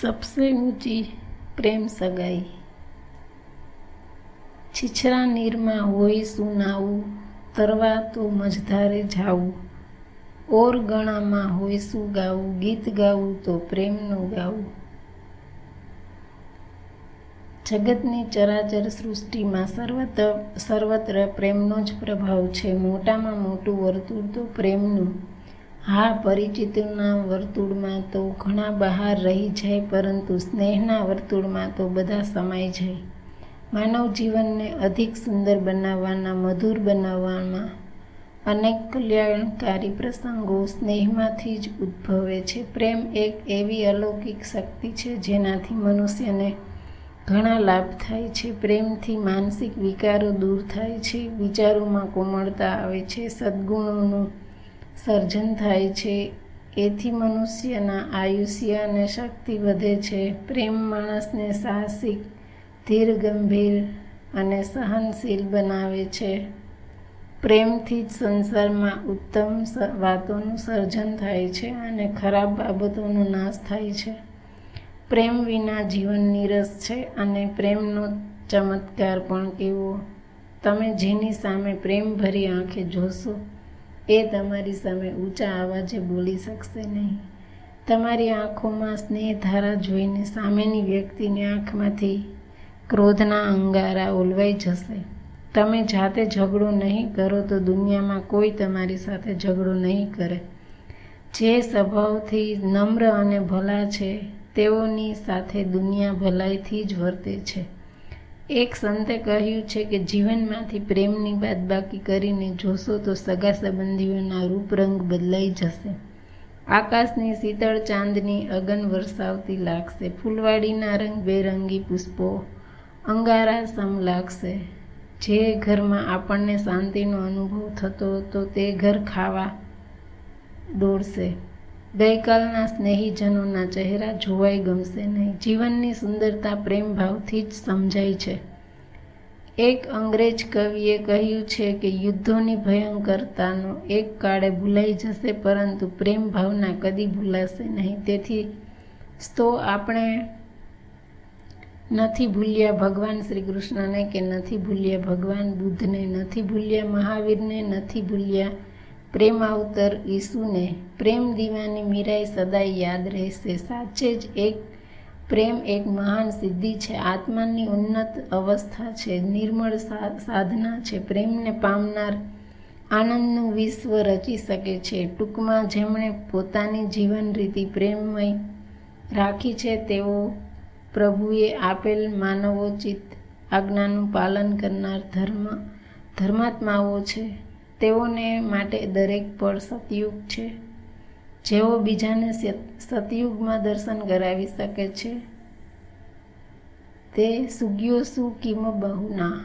સબસે ઊંચી પ્રેમ સગાઈ. છીછરા નીરમાં હોય સુનાવું તરવા તો મજધારે જાવું. ઓર ગણામાં હોય શું ગાવું, ગીત ગાવું તો પ્રેમનું ગાવું. જગતની ચરાચર સૃષ્ટિમાં સર્વત્ર સર્વત્ર પ્રેમનો જ પ્રભાવ છે. મોટામાં મોટું વર્તુળ તો પ્રેમનું. હા, પરિચિતના વર્તુળમાં તો ઘણા બહાર રહી જાય, પરંતુ સ્નેહના વર્તુળમાં તો બધા સમાઈ જાય. માનવ જીવનને અધિક સુંદર બનાવવાના, મધુર બનાવવામાં અનેક કલ્યાણકારી પ્રસંગો સ્નેહમાંથી જ ઉદ્ભવે છે. પ્રેમ એક એવી અલૌકિક શક્તિ છે જેનાથી મનુષ્યને ઘણા લાભ થાય છે. પ્રેમથી માનસિક વિકારો દૂર થાય છે, વિચારોમાં કોમળતા આવે છે, સદ્ગુણોનું સર્જન થાય છે. એથી મનુષ્યના આયુષ્ય અને શક્તિ વધે છે. પ્રેમ માણસને સાહસિક, ધીર, ગંભીર અને સહનશીલ બનાવે છે. પ્રેમથી જ સંસારમાં ઉત્તમ વાતોનું સર્જન થાય છે અને ખરાબ બાબતોનો નાશ થાય છે. પ્રેમ વિના જીવન નીરસ છે અને પ્રેમનો ચમત્કાર પણ કેવો. તમે જેની સામે પ્રેમ ભરી આંખે જોશો એ તમારી સામે ઊંચા અવાજે બોલી શકશે નહીં. તમારી આંખોમાં સ્નેહધારા જોઈને સામેની વ્યક્તિની આંખમાંથી ક્રોધના અંગારા ઓલવાઈ જશે. તમે જાતે ઝઘડો નહીં કરો તો દુનિયામાં કોઈ તમારી સાથે ઝઘડો નહીં કરે. જે સ્વભાવથી નમ્ર અને ભલા છે, તેઓની સાથે દુનિયા ભલાઈથી જ વર્તે છે. એક સંતે કહ્યું છે કે જીવનમાંથી પ્રેમની બાદબાકી કરીને જોશો તો સગા સંબંધીઓના રૂપરંગ બદલાઈ જશે. આકાશની શીતળ ચાંદની અગન વરસાવતી લાગશે. ફૂલવાડીના રંગબેરંગી પુષ્પો અંગારા સમ લાગશે. જે ઘરમાં આપણને શાંતિનો અનુભવ થતો હતો તે ઘર ખાવા દોડશે. ગઈકાલના સ્નેહીજનોના ચહેરા જોવાઈ ગમશે નહીં. જીવનની સુંદરતા પ્રેમ ભાવથી જ સમજાય છે. એક અંગ્રેજ કવિએ કહ્યું છે કે યુદ્ધોની ભયંકરતાનો એક કાળે ભૂલાઈ જશે, પરંતુ પ્રેમ ભાવના કદી ભૂલાશે નહીં. તેથી તો આપણે નથી ભૂલ્યા ભગવાન શ્રી કૃષ્ણને કે નથી ભૂલ્યા ભગવાન બુદ્ધને, નથી ભૂલ્યા મહાવીરને, નથી ભૂલ્યા પ્રેમ અવતર ઈસુને પ્રેમ દીવાની મીરાઈ સદાય યાદ રહેશે. સાચે જ એક પ્રેમ એક મહાન સિદ્ધિ છે. આત્માની ઉન્નત અવસ્થા છે. નિર્મળ સાધના છે. પ્રેમને પામનાર આનંદનું વિશ્વ રચી શકે છે. ટૂંકમાં જેમણે પોતાની જીવન રીતિ પ્રેમમય રાખી છે, તેઓ પ્રભુએ આપેલ માનવોચિત આજ્ઞાનું પાલન કરનાર ધર્મ, ધર્માત્માઓ છે. તેઓને માટે દરેક પળ સતયુગ છે. જેઓ બીજાને સતયુગમાં દર્શન કરાવી શકે છે. તે સુગ્યો સુ કિમ બહુના